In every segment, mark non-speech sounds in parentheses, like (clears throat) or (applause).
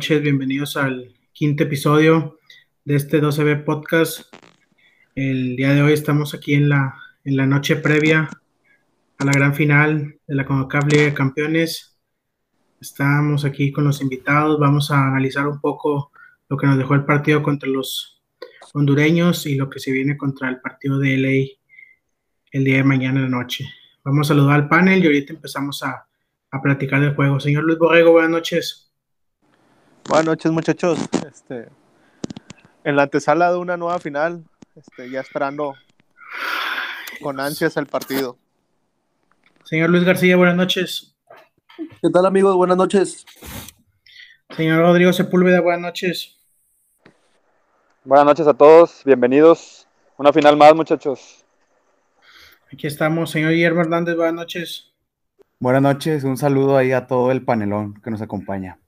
noches, bienvenidos al quinto episodio de este 12B Podcast. El día de hoy estamos aquí en la, en la noche previa a la gran final de la CONCACAF de Campeones. Estamos aquí con los invitados, vamos a analizar un poco lo que nos dejó el partido contra los hondureños y lo que se viene contra el partido de LA el día de mañana en la noche. Vamos a saludar al panel y ahorita empezamos a, a platicar del juego. Señor Luis Borrego, buenas noches. Buenas noches, muchachos. Este, en la antesala de una nueva final, este, ya esperando con ansias el partido. Señor Luis García, buenas noches. ¿Qué tal, amigos? Buenas noches. Señor Rodrigo Sepúlveda, buenas noches. Buenas noches a todos, bienvenidos. Una final más, muchachos. Aquí estamos, señor Guillermo Hernández, buenas noches. Buenas noches, un saludo ahí a todo el panelón que nos acompaña.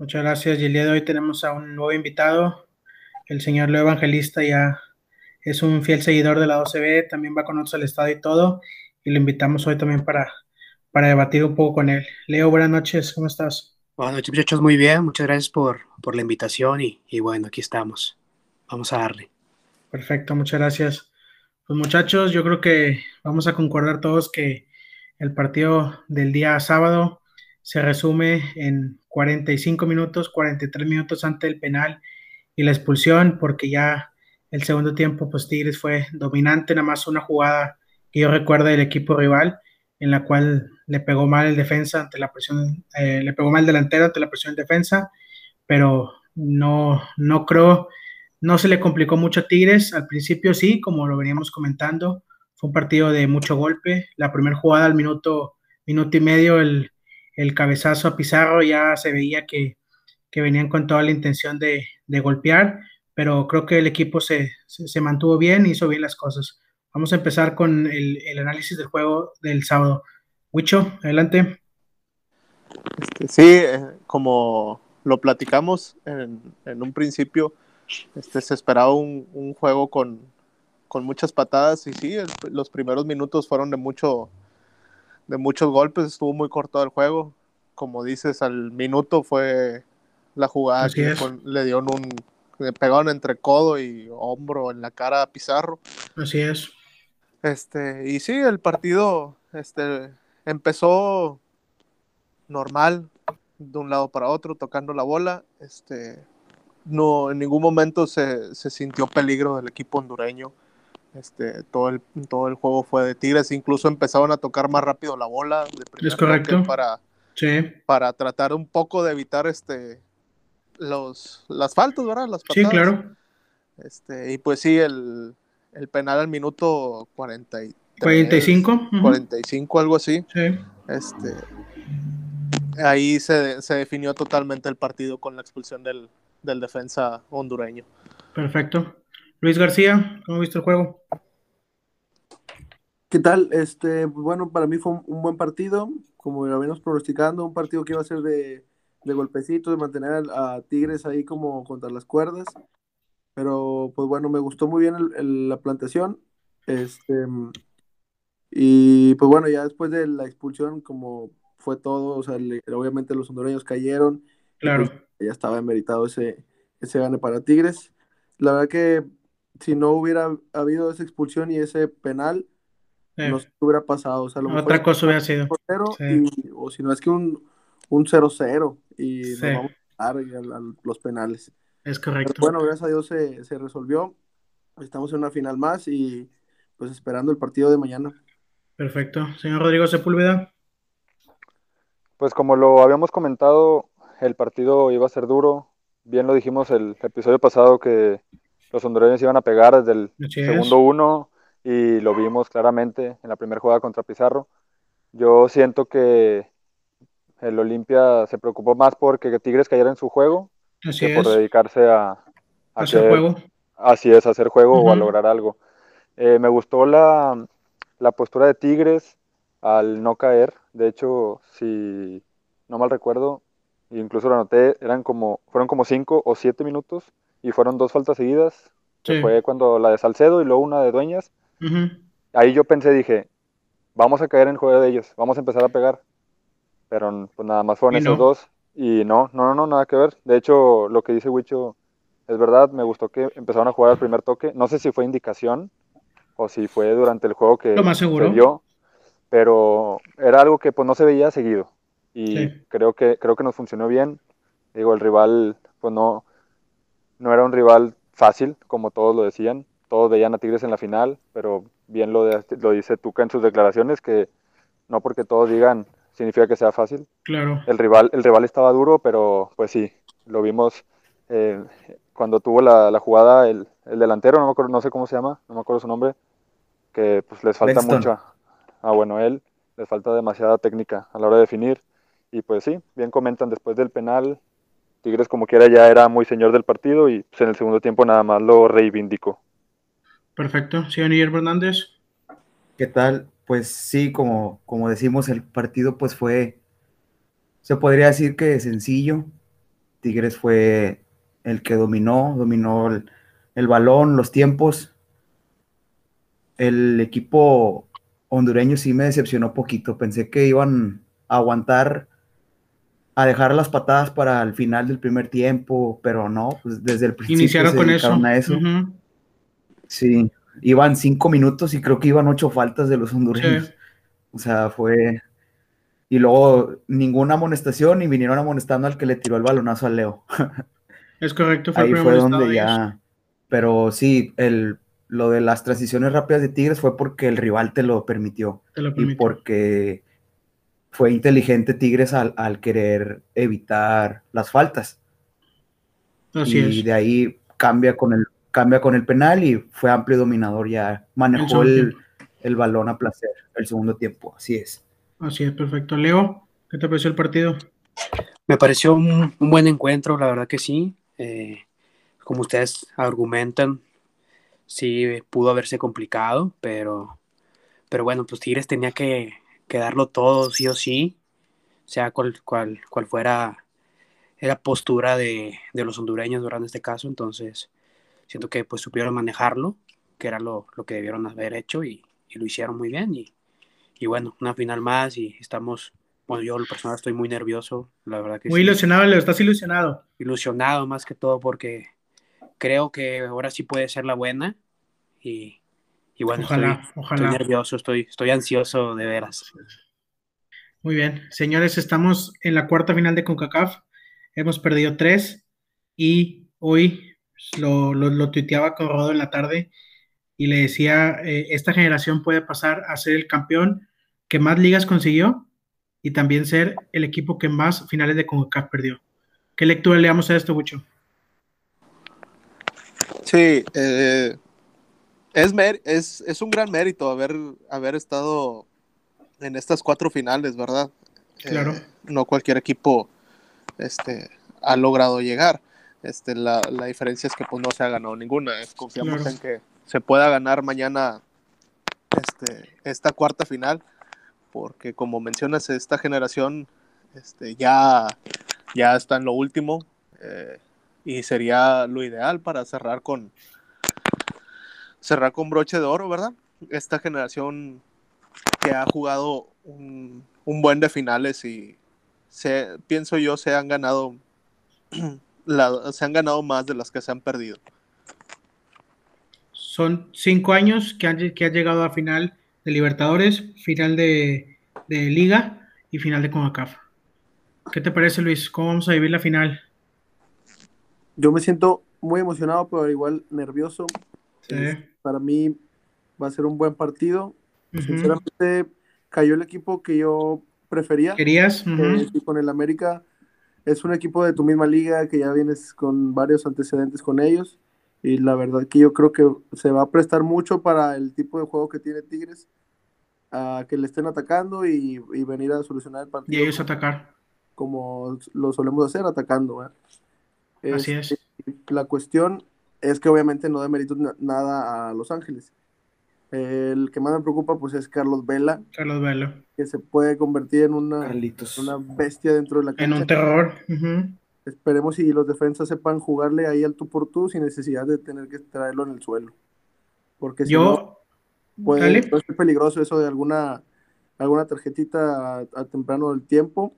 Muchas gracias. Y el día de hoy tenemos a un nuevo invitado, el señor Leo Evangelista, ya es un fiel seguidor de la 12B, también va con nosotros al estado y todo, y lo invitamos hoy también para, para debatir un poco con él. Leo, buenas noches, ¿cómo estás? Buenas noches, muchachos, muy bien, muchas gracias por, por la invitación y, y bueno, aquí estamos. Vamos a darle. Perfecto, muchas gracias. Pues muchachos, yo creo que vamos a concordar todos que el partido del día sábado se resume en 45 minutos, 43 minutos antes del penal y la expulsión, porque ya el segundo tiempo, pues Tigres fue dominante, nada más una jugada que yo recuerdo del equipo rival, en la cual le pegó mal el defensa ante la presión, eh, le pegó mal el delantero ante la presión de defensa, pero no, no creo, no se le complicó mucho a Tigres, al principio sí, como lo veníamos comentando, fue un partido de mucho golpe. La primera jugada al minuto, minuto y medio, el, el cabezazo a Pizarro ya se veía que, que venían con toda la intención de, de golpear, pero creo que el equipo se, se, se, mantuvo bien, hizo bien las cosas. Vamos a empezar con el, el análisis del juego del sábado. Wicho, adelante. Este, sí, como lo platicamos en, en un principio, este, se esperaba un, un juego con, con muchas patadas y sí, el, los primeros minutos fueron de mucho de muchos golpes, estuvo muy cortado el juego. Como dices, al minuto fue la jugada Así que le dieron un le pegaron entre codo y hombro en la cara a Pizarro. Así es. Este, y sí, el partido este empezó normal de un lado para otro tocando la bola, este no en ningún momento se, se sintió peligro del equipo hondureño. Este, todo el, todo el juego fue de Tigres, incluso empezaron a tocar más rápido la bola de Es correcto. para, Sí, para tratar un poco de evitar este los las faltas, ¿verdad? Las sí, patadas. claro. Este, y pues sí, el, el penal al minuto 43, 45. ujú, 45, algo así. Sí. Este, ahí se, se definió totalmente el partido con la expulsión del, del defensa hondureño. Perfecto. Luis García, ¿cómo viste el juego? ¿Qué tal? Este, pues bueno, para mí fue un, buen partido, como lo habíamos pronosticando, un partido que iba a ser de, de golpecito, de mantener a, Tigres ahí como contra las cuerdas. Pero pues bueno, me gustó muy bien el- el- la plantación. Este, y pues bueno, ya después de la expulsión, como fue todo, o sea, le- obviamente los hondureños cayeron. y Claro. pues ya estaba emeritado ese, ese gane para Tigres. La verdad que si no hubiera habido esa expulsión y ese penal, Eh, no sé qué hubiera pasado. O sea, a lo mejor otra cosa hubiera sido. 0 Sí. y- o si no es que un, un 0-0 y Sí. nos vamos a dar a, a los penales. Es Pero correcto. bueno, gracias a Dios se, se resolvió. Estamos en una final más y pues esperando el partido de mañana. Perfecto. Señor Rodrigo Sepúlveda. Pues como lo habíamos comentado, el partido iba a ser duro. Bien lo dijimos el episodio pasado que los hondureños iban a pegar desde el Así es. segundo uno y lo vimos claramente en la primera jugada contra Pizarro. Yo siento que el Olimpia se preocupó más porque Tigres cayera en su juego Así que es. por dedicarse a, a Hacer juego. Así es, hacer juego o a lograr algo. Eh, me gustó la, la postura de Tigres al no caer. De hecho, si no mal recuerdo, incluso lo anoté, eran como, fueron como cinco o siete minutos y fueron dos faltas seguidas, que Sí. fue cuando la de Salcedo y luego una de Dueñas. Ahí yo pensé, dije, vamos a caer en juego de ellos, vamos a empezar a pegar. Pero pues nada más fueron Y esos no. dos Y no, no, no, nada que ver. De hecho, lo que dice Wicho es verdad, me gustó que empezaron a jugar al primer toque. No sé si fue indicación o si fue durante el juego que Lo más seguro. se pero era algo que pues no se veía seguido. Y Sí. creo que creo que nos funcionó bien. Digo, el rival pues no no era un rival fácil, como todos lo decían. Todos veían a Tigres en la final, pero bien lo, de- lo dice Tuca en sus declaraciones que no porque todos digan significa que sea fácil Claro. el rival, el rival estaba duro, pero pues sí, lo vimos eh, cuando tuvo la, la jugada el, el delantero, no me acuerdo, no sé cómo se llama, no me acuerdo su nombre, que pues les falta Bexton. mucha, ah bueno, él, les falta demasiada técnica a la hora de definir, y pues sí, bien comentan después del penal, Tigres como quiera ya era muy señor del partido y pues, en el segundo tiempo nada más lo reivindicó. Perfecto. Señor Guillermo Hernández. ¿Qué tal? Pues sí, como, como decimos, el partido pues fue, se podría decir que sencillo. Tigres fue el que dominó, dominó el, el balón, los tiempos. El equipo hondureño sí me decepcionó poquito. Pensé que iban a aguantar, a dejar las patadas para el final del primer tiempo, pero no, pues desde el principio Iniciaron se con eso. a eso. Sí, iban cinco minutos y creo que iban ocho faltas de los hondureños. Sí. O sea, fue. Y luego ninguna amonestación y vinieron amonestando al que le tiró el balonazo a Leo. (laughs) Es correcto. Fue Ahí el fue donde ya. Pero sí, el, lo de las transiciones rápidas de Tigres fue porque el rival te lo permitió Te lo y permito. porque fue inteligente Tigres al, al querer evitar las faltas. Así y es. de ahí cambia con el cambia con el penal y fue amplio dominador ya manejó el, el balón a placer el segundo tiempo así es Así es, perfecto. Leo, ¿qué te pareció el partido? Me pareció un, un buen encuentro, la verdad que sí. Eh, como ustedes argumentan, sí pudo haberse complicado, pero, pero bueno, pues Tigres tenía que, que darlo todo sí o sí, sea cual, cual, cual fuera la postura de, de los hondureños durante este caso. Entonces, siento que pues supieron manejarlo, que era lo, lo que debieron haber hecho y, y lo hicieron muy bien. Y, y bueno, una final más y estamos, bueno, yo lo personal estoy muy nervioso, la verdad que Muy sí ilusionado, Leo, estás ilusionado. ilusionado más que todo porque creo que ahora sí puede ser la buena y, y bueno, Ojalá, estoy, ojalá. estoy nervioso, estoy, estoy ansioso de veras. Muy bien, señores, estamos en la cuarta final de CONCACAF. Hemos perdido tres y hoy lo, lo, lo tuiteaba con Rodo en la tarde y le decía, eh, esta generación puede pasar a ser el campeón que más ligas consiguió y también ser el equipo que más finales de CONCACAF perdió. ¿Qué lectura le damos a esto, Bucho? Sí, eh, es, es, es un gran mérito haber, haber estado en estas cuatro finales, ¿verdad? Claro. Eh, no cualquier equipo este, ha logrado llegar. Este, la, la diferencia es que pues, no se ha ganado ninguna. Confiamos Claro. en que se pueda ganar mañana este, esta cuarta final, porque como mencionas, esta generación este, ya, ya está en lo último eh, y sería lo ideal para cerrar con cerrar con broche de oro, ¿verdad? Esta generación que ha jugado un, un buen de finales y se, pienso yo se han ganado (clears throat) la- se han ganado más de las que se han perdido. Son cinco años que han, que han llegado a final de Libertadores, final de, de Liga y final de CONCACAF. ¿Qué te parece, Luis? ¿Cómo vamos a vivir la final? Yo me siento muy emocionado, pero igual nervioso. Sí. Para mí va a ser un buen partido. Sinceramente, cayó el equipo que yo prefería. ¿Querías? Ujú. Eh, y con el América es un equipo de tu misma liga que ya vienes con varios antecedentes con ellos y la verdad que yo creo que se va a prestar mucho para el tipo de juego que tiene Tigres a que le estén atacando y, y venir a solucionar el Y partido ellos atacar. como lo solemos hacer atacando ¿verdad? Así Este, es. la cuestión es que obviamente no demerito na- nada a Los Ángeles el que más me preocupa pues es Carlos Vela Carlos Velo. que se puede convertir en una, bestia dentro de la En cancha un terror. Esperemos si los defensas sepan jugarle ahí al tú por tú sin necesidad de tener que traerlo en el suelo. Porque si no, Yo, puede ser peligroso eso de alguna, alguna tarjetita a, a temprano del tiempo.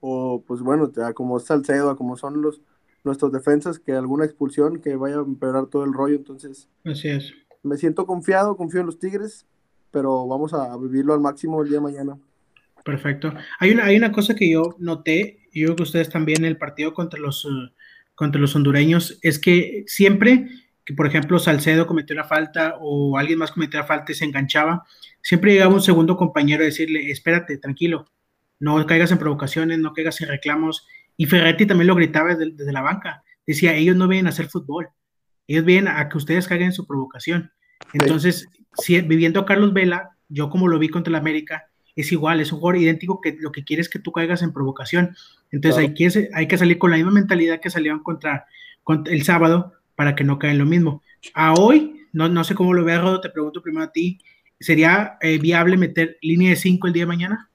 o pues bueno, ya como Salcedo, como son los nuestros defensas, que alguna expulsión que vaya a empeorar todo el rollo, entonces Así es. me siento confiado, confío en los Tigres, pero vamos a vivirlo al máximo el día de mañana. Perfecto. Hay una, hay una cosa que yo noté, y yo creo que ustedes también en el partido contra los, uh, contra los hondureños, es que siempre que, por ejemplo, Salcedo cometió una falta o alguien más cometió una falta y se enganchaba, siempre llegaba un segundo compañero a decirle, espérate, tranquilo, no caigas en provocaciones, no caigas en reclamos. Y Ferretti también lo gritaba desde, desde la banca. Decía, ellos no vienen a hacer fútbol, ellos vienen a que ustedes caigan en su provocación. Entonces, si, viviendo a Carlos Vela, yo como lo vi contra el América, es igual, es un jugador idéntico que lo que quiere es que tú caigas en provocación. Entonces Claro. hay, que, hay que salir con la misma mentalidad que salieron contra, contra el sábado para que no caigan lo mismo. A hoy, no, no sé cómo lo veas, Rodo, te pregunto primero a ti, ¿sería eh, viable meter línea de 5 el día de mañana?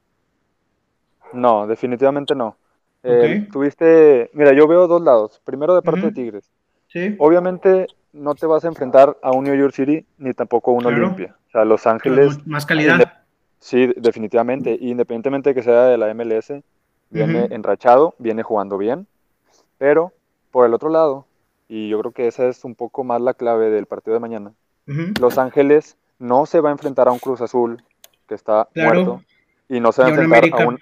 No, definitivamente no. Eh, tuviste, mira, yo veo dos lados. Primero de parte de Tigres. Sí. Obviamente no te vas a enfrentar a un New York City ni tampoco a un Claro. Olimpia. O sea, Los Pero Ángeles, más calidad. Sí, definitivamente. Independientemente de que sea de la MLS, viene enrachado, viene jugando bien. Pero por el otro lado, y yo creo que esa es un poco más la clave del partido de mañana. Los Ángeles no se va a enfrentar a un Cruz Azul que está Claro. muerto y no se va a enfrentar a un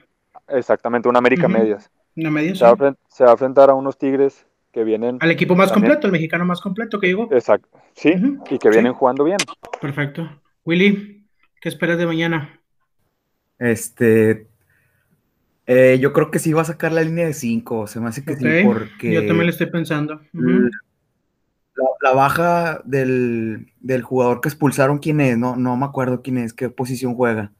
exactamente un América medias. Una media, Se va, se va a enfrentar a unos Tigres que vienen Al equipo más También. completo, el mexicano más completo que llegó. exact- sí, y que Sí. vienen jugando bien. Perfecto. Willy, ¿qué esperas de mañana? Este, eh, yo creo que sí va a sacar la línea de 5, se me hace que sí, porque Yo también lo estoy pensando. La, la baja del, del jugador que expulsaron, ¿quién es? No, no me acuerdo quién es, qué posición juega.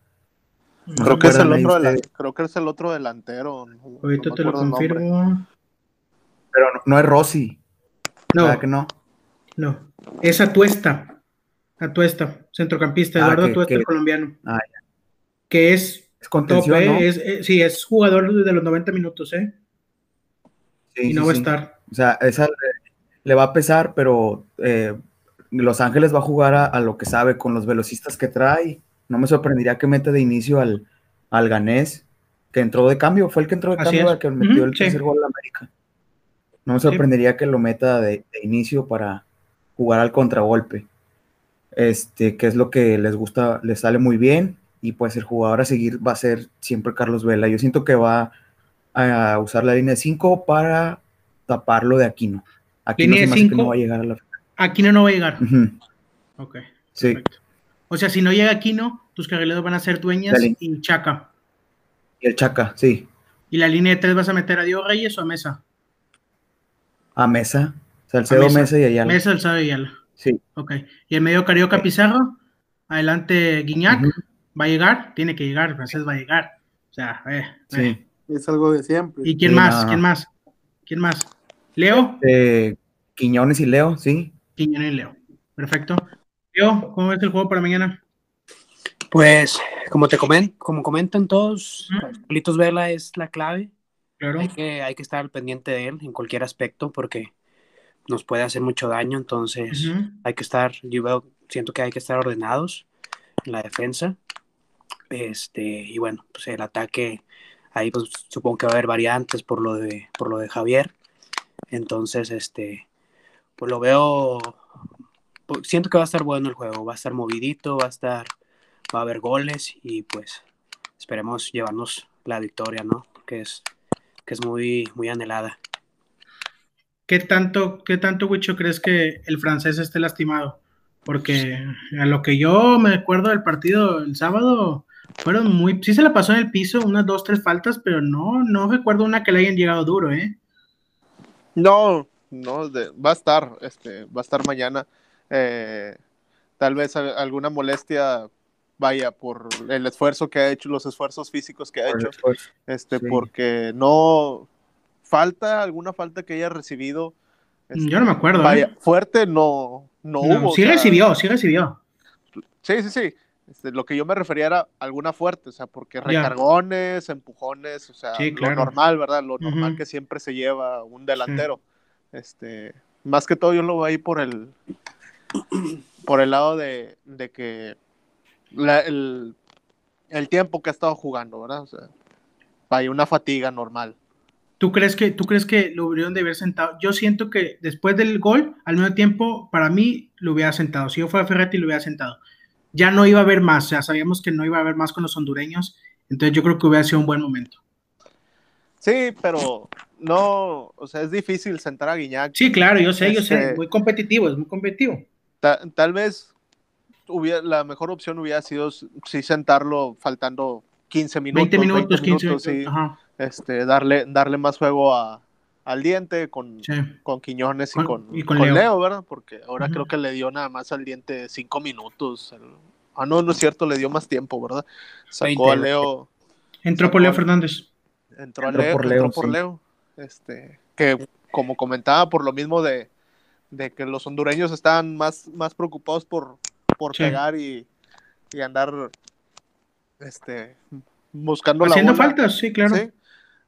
No Creo que es el otro creo que es el otro delantero. no- Ahorita no te lo confirmo. Pero no, no es Rossi, No, ¿verdad que no? no. Es Atuesta. Atuesta, centrocampista, Ah, Eduardo que- Atuesta, que- colombiano. Ah, Que es Es top, contención, ¿eh? ¿no? Es- eh, sí, es jugador de los 90 minutos, ¿eh? Sí, y no sí, va a estar. O sea, esa le, le va a pesar, pero eh, Los Ángeles va a jugar a, a lo que sabe con los velocistas que trae. No me sorprendería que meta de inicio al, al ganés, que entró de cambio, fue el que entró de Así cambio, es. el que metió el sí. tercer gol a América. No me sorprendería que lo meta de, de inicio para jugar al contragolpe. Este, que es lo que les gusta, les sale muy bien. Y pues el jugador a seguir va a ser siempre Carlos Vela. Yo siento que va a usar la línea de 5 para taparlo de Aquino. Aquino Línea de no va a llegar a la Aquino no va a llegar. Ok, Sí, perfecto. O sea, si no llega Aquino, tus carrileros van a ser Dueñas y Chaca. y el Chaca, sí. ¿Y la línea de tres vas a meter a Diego Reyes o a Mesa? A Mesa, Salcedo, A Mesa. Mesa, y Ayala. Mesa, Alzado y Ayala. Sí. Ok. Y el medio Carioca Pizarro, adelante Guiñac, va a llegar, tiene que llegar, Francés va a llegar. O sea, eh, eh. sí. Es algo de siempre. ¿Y quién Sí, más? no. ¿Quién más? ¿Quién más? Leo, Eh, Quiñones y Leo, sí. Quiñones y Leo. Perfecto. ¿Cómo ves el juego para mañana? Pues, como te comen, como comentan todos. Carlitos Vela es la clave. Claro. Hay que, hay que estar al pendiente de él en cualquier aspecto porque nos puede hacer mucho daño. Entonces, hay que estar, yo veo, siento que hay que estar ordenados en la defensa. Este, y bueno, pues el ataque, ahí pues supongo que va a haber variantes por lo de, por lo de Javier. Entonces, este, pues lo veo, siento que va a estar bueno el juego, va a estar movidito, va a estar, va a haber goles y pues esperemos llevarnos la victoria, ¿no? Que es, que es muy, muy anhelada. ¿Qué tanto, qué tanto, Wicho, crees que el francés esté lastimado? Porque a lo que yo me acuerdo del partido el sábado, fueron muy, sí se la pasó en el piso, unas dos, tres faltas, pero no, no recuerdo una que le hayan llegado duro, ¿eh? No, no, de- va a estar, este, va a estar mañana. Eh, tal vez a- alguna molestia vaya por el esfuerzo que ha hecho, los esfuerzos físicos que ha hecho, este, Sí. porque no falta alguna falta que haya recibido. este, Yo no me acuerdo, Vaya, ¿eh? fuerte no, no, No, hubo. o sí sea, recibió, sí recibió. Sí, sí, sí. Este, lo que yo me refería era alguna fuerte, o sea, porque recargones, empujones, o sea, Sí, lo normal, ¿verdad? Lo normal que siempre se lleva un delantero. Este, más que todo yo lo veo ahí por el por el lado de, de que la- el, el tiempo que ha estado jugando, ¿verdad? O sea, hay una fatiga normal. ¿Tú crees que, tú crees que lo hubieran de haber sentado? Yo siento que después del gol, al mismo tiempo, para mí lo hubiera sentado. Si yo fuera Ferretti, lo hubiera sentado. Ya no iba a haber más, o sea, sabíamos que no iba a haber más con los hondureños, entonces yo creo que hubiera sido un buen momento. Sí, pero no, o sea, es difícil sentar a Guiñac. Sí, claro, yo sé, yo sé, este, muy competitivo, es muy competitivo. Tal vez hubiera, la mejor opción hubiera sido sí sentarlo faltando 15 minutos. 20 minutos, 15 minutos, Este, darle, darle más juego a, al diente con, con Quiñones y con, con, Leo. ¿verdad? Porque ahora creo que le dio nada más al diente 5 minutos. ah, no, no es cierto, le dio más tiempo, ¿verdad? Sacó a Leo. Entró por Leo Fernández. Entró, a Leo, por Leo, entró por Leo. Este, que como comentaba, por lo mismo de, de que los hondureños estaban más, más preocupados por, por pegar y, y, andar este, buscando Haciendo la faltas, sí, claro.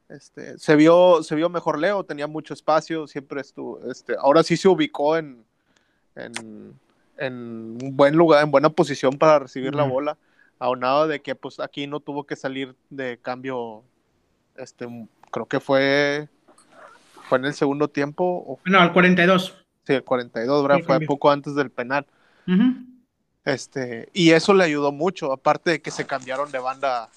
Este, se vio, se vio mejor Leo, tenía mucho espacio, siempre estuvo, este, ahora sí se ubicó en, en, en un buen lugar, en buena posición para recibir la bola, aunado de que pues aquí no tuvo que salir de cambio, este, creo que fue, fue en el segundo tiempo. no, al 42. Sí, el 42, ¿verdad? fue poco antes del penal. Este, y eso le ayudó mucho, aparte de que se cambiaron de banda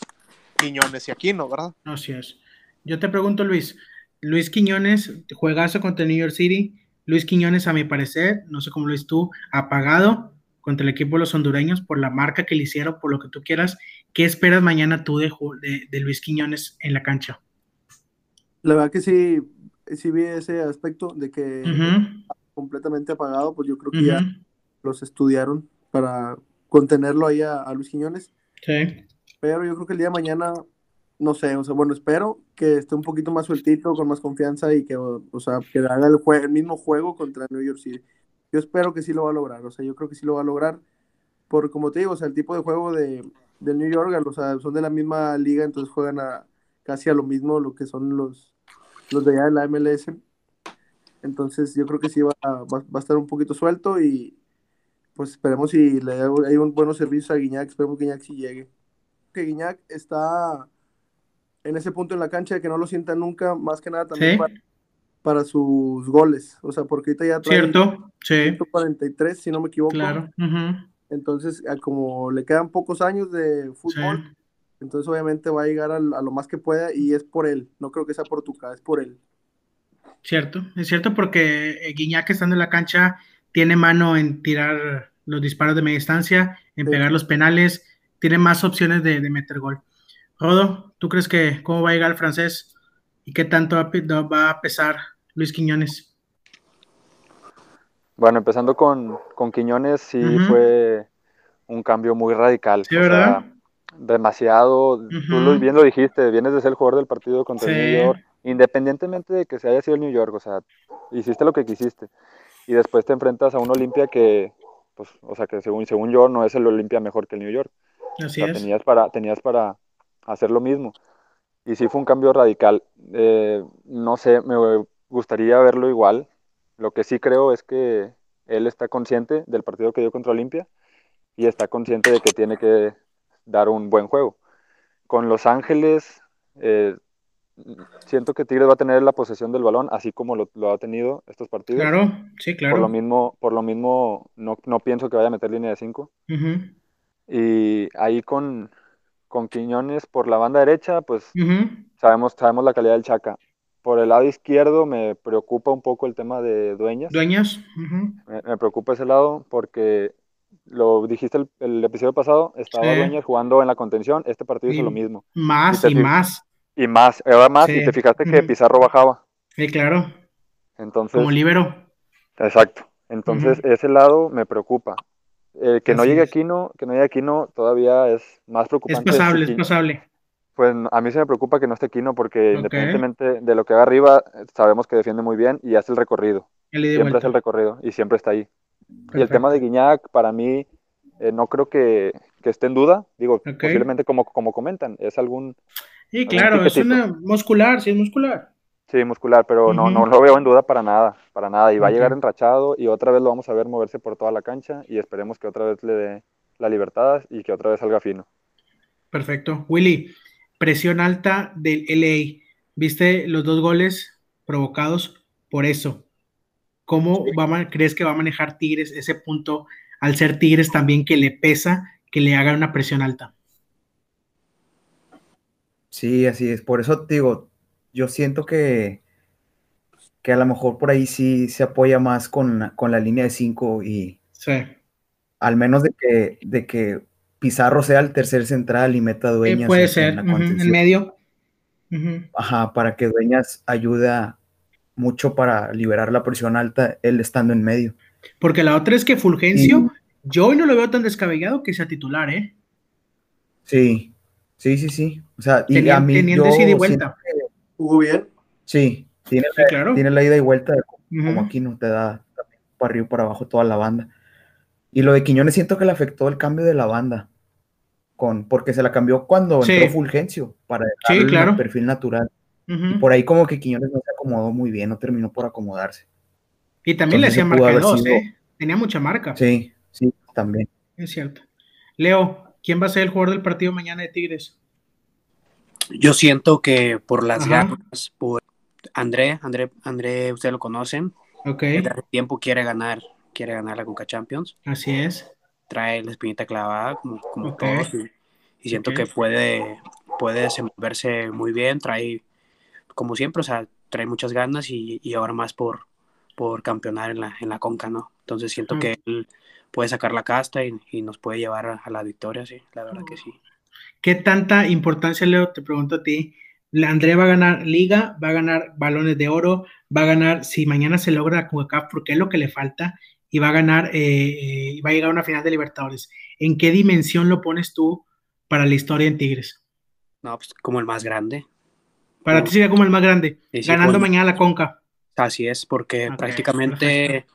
Quiñones y Aquino, ¿verdad? Así es. Yo te pregunto, Luis, Luis Quiñones, juegazo contra el New York City. Luis Quiñones, a mi parecer, no sé cómo lo ves tú, apagado contra el equipo de los hondureños por la marca que le hicieron, por lo que tú quieras. ¿Qué esperas mañana tú de, de, Luis Quiñones en la cancha? La verdad que sí, sí vi ese aspecto de que completamente apagado, pues yo creo que ya los estudiaron para contenerlo ahí a, Luis Quiñones. Sí. Pero yo creo que el día de mañana, no sé, o sea, bueno, espero que esté un poquito más sueltito, con más confianza y que, o, sea, que haga el, el mismo juego contra New York City. Yo espero que sí lo va a lograr, o sea, yo creo que sí lo va a lograr, por como te digo, o sea, el tipo de juego de, de New York, o sea, son de la misma liga, entonces juegan a, casi a lo mismo lo que son los, los de allá de la MLS. Entonces yo creo que sí va, va, va a estar un poquito suelto y, pues esperemos si le hay un buenos servicios a Guiñac, esperemos que Guiñac sí llegue. Que Guiñac está en ese punto en la cancha de que no lo sienta nunca, más que nada también para, sus goles, o sea, porque ahorita ya trae Cierto, sí. 143, si no me equivoco. Claro. Entonces, como le quedan pocos años de fútbol, entonces obviamente va a llegar a, lo más que pueda y es por él, no creo que sea por Tuca, es por él. Cierto, es cierto porque Guiñac estando en la cancha tiene mano en tirar los disparos de media distancia, en pegar los penales, tiene más opciones de, meter gol. Rodo, ¿tú crees que cómo va a llegar el francés y qué tanto va a pesar Luis Quiñones? Bueno, empezando con, Quiñones, sí fue un cambio muy radical. Sí, ¿verdad? demasiado, tú bien lo dijiste, vienes de ser el jugador del partido contra el New York, independientemente de que se haya sido el New York, o sea, hiciste lo que quisiste y después te enfrentas a un Olimpia que, pues, o sea, que según, según yo no es el Olimpia mejor que el New York. Así es. Tenías para, tenías para hacer lo mismo. Y sí fue un cambio radical. Eh, no sé, me gustaría verlo igual. Lo que sí creo es que él está consciente del partido que dio contra Olimpia y está consciente de que tiene que dar un buen juego. Con Los Ángeles, eh, siento que Tigres va a tener la posesión del balón, así como lo, ha tenido estos partidos. Claro, sí, claro. Por lo mismo, por lo mismo no, no pienso que vaya a meter línea de 5. Y ahí con, con Quiñones por la banda derecha, pues sabemos, sabemos la calidad del Chaca. Por el lado izquierdo me preocupa un poco el tema de Dueñas. Dueñas. me, preocupa ese lado porque lo dijiste el, episodio pasado, estaba Dueñas jugando en la contención, este partido hizo lo mismo. Más y más. Y más, además, y te fijaste que Pizarro bajaba. Sí, claro. Entonces, Como libero. Exacto. Entonces, ese lado me preocupa. que no llegue Aquino, que no llegue Aquino todavía es más preocupante. Es pasable, es pasable. Pues a mí se me preocupa que no esté Aquino porque independientemente de lo que haga arriba, sabemos que defiende muy bien y hace el recorrido. siempre hace el recorrido y siempre está ahí. Y el tema de Guiñac, para mí, eh, no creo que, que, esté en duda. Digo, posiblemente como, como comentan, es algún Sí, claro, es una muscular, sí es muscular. Sí, muscular, pero no, no lo veo en duda para nada, para nada. Y va a llegar enrachado y otra vez lo vamos a ver moverse por toda la cancha y esperemos que otra vez le dé la libertad y que otra vez salga fino. Perfecto. Willy, presión alta del LA. ¿Viste los dos goles provocados por eso? ¿Cómo va, crees que va a manejar Tigres ese punto al ser Tigres también que le pesa que le haga una presión alta? Sí, así es. Por eso digo, yo siento que, que a lo mejor por ahí sí se apoya más con, con la línea de 5 y al menos de que, de que Pizarro sea el tercer central y meta dueñas. puede ser, en, medio. Ajá, para que dueñas ayuda mucho para liberar la presión alta, él estando en medio. Porque la otra es que Fulgencio, yo hoy no lo veo tan descabellado que sea titular, ¿eh? Sí, sí, sí, sí. O sea, y a mí ida y vuelta. ¿Jugó bien? Sí, tiene, la, tiene la ida y vuelta, como aquí no te da para arriba y para abajo toda la banda. Y lo de Quiñones siento que le afectó el cambio de la banda porque se la cambió cuando entró Fulgencio para sí, claro. perfil natural. y por ahí como que Quiñones no se acomodó muy bien, no terminó por acomodarse. Y también le hacía marca dos, ¿eh? Tenía mucha marca. Sí, sí, también. Es cierto. Leo, ¿quién va a ser el jugador del partido mañana de Tigres? Yo siento que por las ganas, por André, André, André, ustedes lo conocen. Ok. Desde tiempo quiere ganar, quiere ganar la Conca Champions. Así es trae la espinita clavada, como, como todos, y, siento que puede, puede desenvolverse muy bien, trae, como siempre, o sea, trae muchas ganas y, y ahora más por, por campeonar en la, en la Conca, ¿no? Entonces siento que él puede sacar la casta y, y nos puede llevar a, la victoria, sí, la verdad que sí. ¿Qué tanta importancia, Leo, te pregunto a ti? La Andrea va a ganar liga, va a ganar balones de oro, va a ganar, si mañana se logra con acá, porque es lo que le falta, y va a ganar, eh, eh, va a llegar a una final de Libertadores. ¿En qué dimensión lo pones tú para la historia en Tigres? No, pues como el más grande. Para ti sería como el más grande, ganando mañana la Conca. Así es, porque prácticamente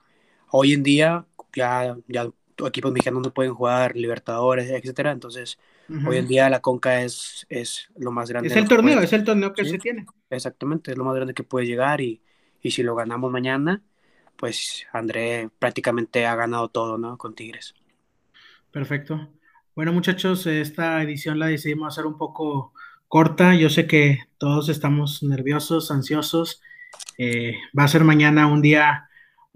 hoy en día ya, ya equipos mexicanos no pueden jugar Libertadores, etcétera, entonces hoy en día la Conca es, es lo más grande. Es el torneo, es el torneo que se tiene. Exactamente, es lo más grande que puede llegar y, y si lo ganamos mañana, pues André prácticamente ha ganado todo, ¿no? Con Tigres. Perfecto. Bueno, muchachos, esta edición la decidimos hacer un poco corta. Yo sé que todos estamos nerviosos, ansiosos. Eh, va a ser mañana un día,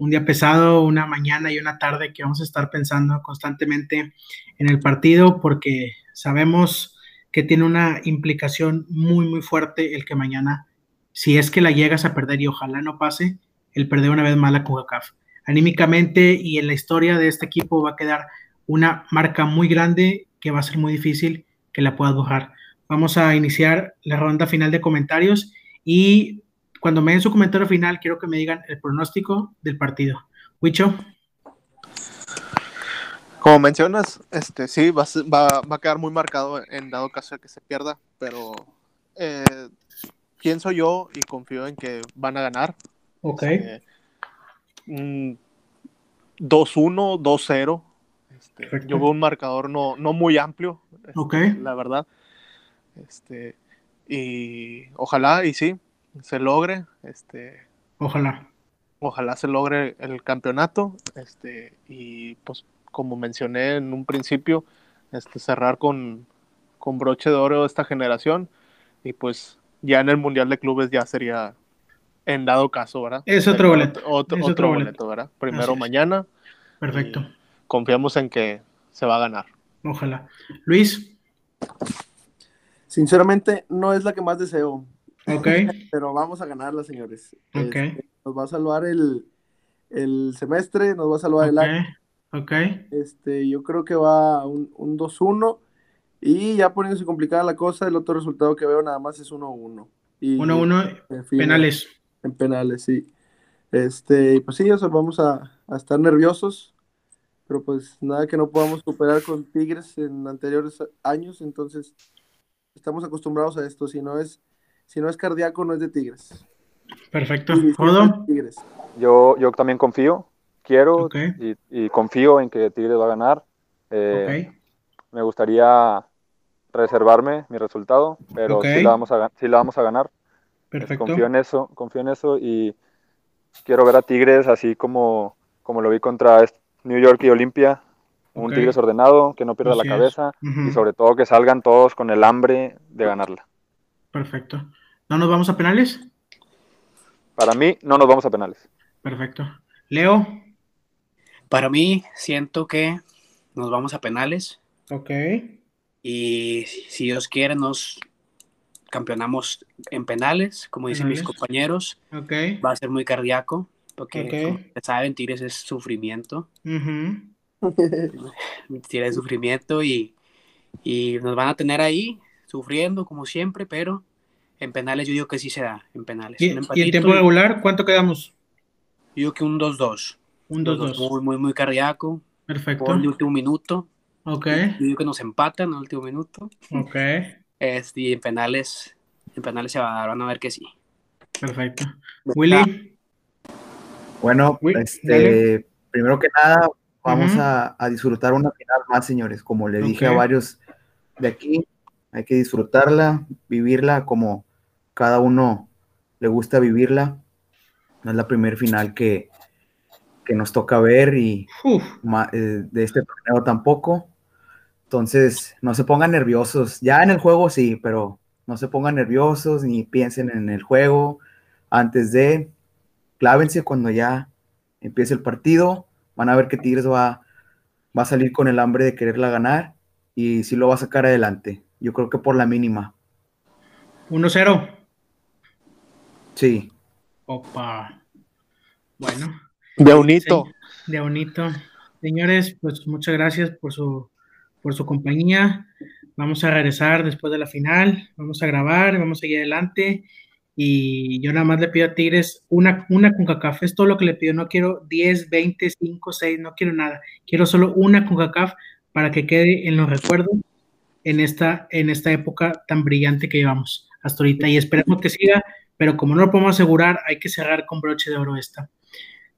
un día pesado, una mañana y una tarde que vamos a estar pensando constantemente en el partido porque sabemos que tiene una implicación muy, muy fuerte el que mañana, si es que la llegas a perder y ojalá no pase, el perder una vez más la CONCACAF. Anímicamente y en la historia de este equipo va a quedar una marca muy grande que va a ser muy difícil que la puedas bajar. Vamos a iniciar la ronda final de comentarios y cuando me den su comentario final quiero que me digan el pronóstico del partido. Wicho. Como mencionas, este sí, va, a quedar muy marcado en dado caso de que se pierda, pero eh, pienso yo y confío en que van a ganar. Ok. 2-1, 2-0. Este, este yo veo un marcador no, no muy amplio, este, la verdad. Este, y ojalá, y sí, se logre. Este, ojalá. Ojalá se logre el campeonato. Este, y pues, como mencioné en un principio, este, cerrar con, con broche de oro esta generación. Y pues ya en el Mundial de Clubes ya sería en dado caso, ¿verdad? Es otro boleto. Otro, boleto. ¿verdad? Primero mañana. Perfecto. Confiamos en que se va a ganar. Ojalá. Luis. Sinceramente, no es la que más deseo. Ok. (laughs) Pero vamos a ganarla, señores. Ok. Este, nos va a salvar el, semestre, nos va a salvar el año. Ok. Este, yo creo que va un, un 2-1. Y ya poniéndose complicada la cosa, el otro resultado que veo nada más es 1-1. 1-1 penales en penales, sí. Este, pues sí, o sea, vamos a, estar nerviosos, pero pues nada que no podamos superar con Tigres en anteriores años, entonces estamos acostumbrados a esto, si no es, si no es cardíaco, no es de Tigres. Perfecto. Yo, yo también confío, quiero y, confío en que Tigres va a ganar. Eh, me gustaría reservarme mi resultado, pero sí, la vamos a, sí la vamos a ganar. Perfecto. Confío en eso, confío en eso y quiero ver a Tigres así como, como lo vi contra New York y Olimpia, un Tigres ordenado, que no pierda la cabeza y sobre todo que salgan todos con el hambre de ganarla. Perfecto. ¿No nos vamos a penales? Para mí, no nos vamos a penales. Perfecto. Leo. Para mí, siento que nos vamos a penales. Ok. Y si Dios quiere, nos campeonamos en penales, como dicen mis compañeros. Ok. Va a ser muy cardíaco, porque Ok. como ustedes saben, Tigres es sufrimiento. Ujú. (laughs) Tigres es sufrimiento y, y nos van a tener ahí sufriendo como siempre, pero en penales yo digo que sí se da, en penales. ¿Y, Un y en tiempo regular cuánto quedamos? Yo digo que un 2-2. Un 2-2 2-2. Muy, muy, muy cardíaco. Perfecto. Por el último minuto. Ok. Yo digo que nos empatan en el último minuto. Ok. Este, y en penales, en penales se va a dar, van a ver que sí. Perfecto. Willy. Bueno, este, dale. primero que nada, vamos a, a disfrutar una final más, señores. Como le dije a varios de aquí, hay que disfrutarla, vivirla como cada uno le gusta vivirla. No es la primera final que, que nos toca ver y ma- eh, de este torneo tampoco. Entonces, no se pongan nerviosos. Ya en el juego sí, pero no se pongan nerviosos ni piensen en el juego antes de. Clávense cuando ya empiece el partido. Van a ver que Tigres va, va a salir con el hambre de quererla ganar y sí lo va a sacar adelante. Yo creo que por la mínima. 1-0. Sí. Opa. Bueno. De unito. De bonito. Señores, pues muchas gracias por su, por su compañía. Vamos a regresar después de la final. Vamos a grabar, vamos a seguir adelante. Y yo nada más le pido a Tigres una, una CONCACAF. Es todo lo que le pido. No quiero 10, 20, 5, 6, no quiero nada. Quiero solo una CONCACAF para que quede en los recuerdos en esta, en esta época tan brillante que llevamos hasta ahorita. Y esperemos que siga, pero como no lo podemos asegurar, hay que cerrar con broche de oro esta.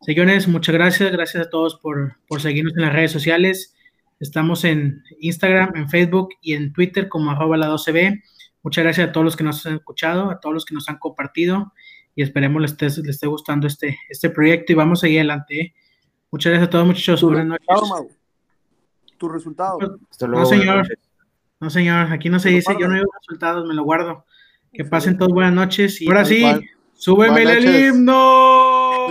Señores, muchas gracias. Gracias a todos por, por seguirnos en las redes sociales. Estamos en Instagram, en Facebook y en Twitter como arroba la 12B. Muchas gracias a todos los que nos han escuchado, a todos los que nos han compartido y esperemos les esté, les esté gustando este, este proyecto y vamos a seguir adelante. ¿eh? Muchas gracias a todos muchachos. Tu Buenas noches. resultado, Mau. Tu resultado. Hasta luego. señor. No, señor, aquí no se ¿Te lo dice, yo no digo resultados, me lo guardo. Que pasen todos buenas noches y ahora sí, súbeme el himno.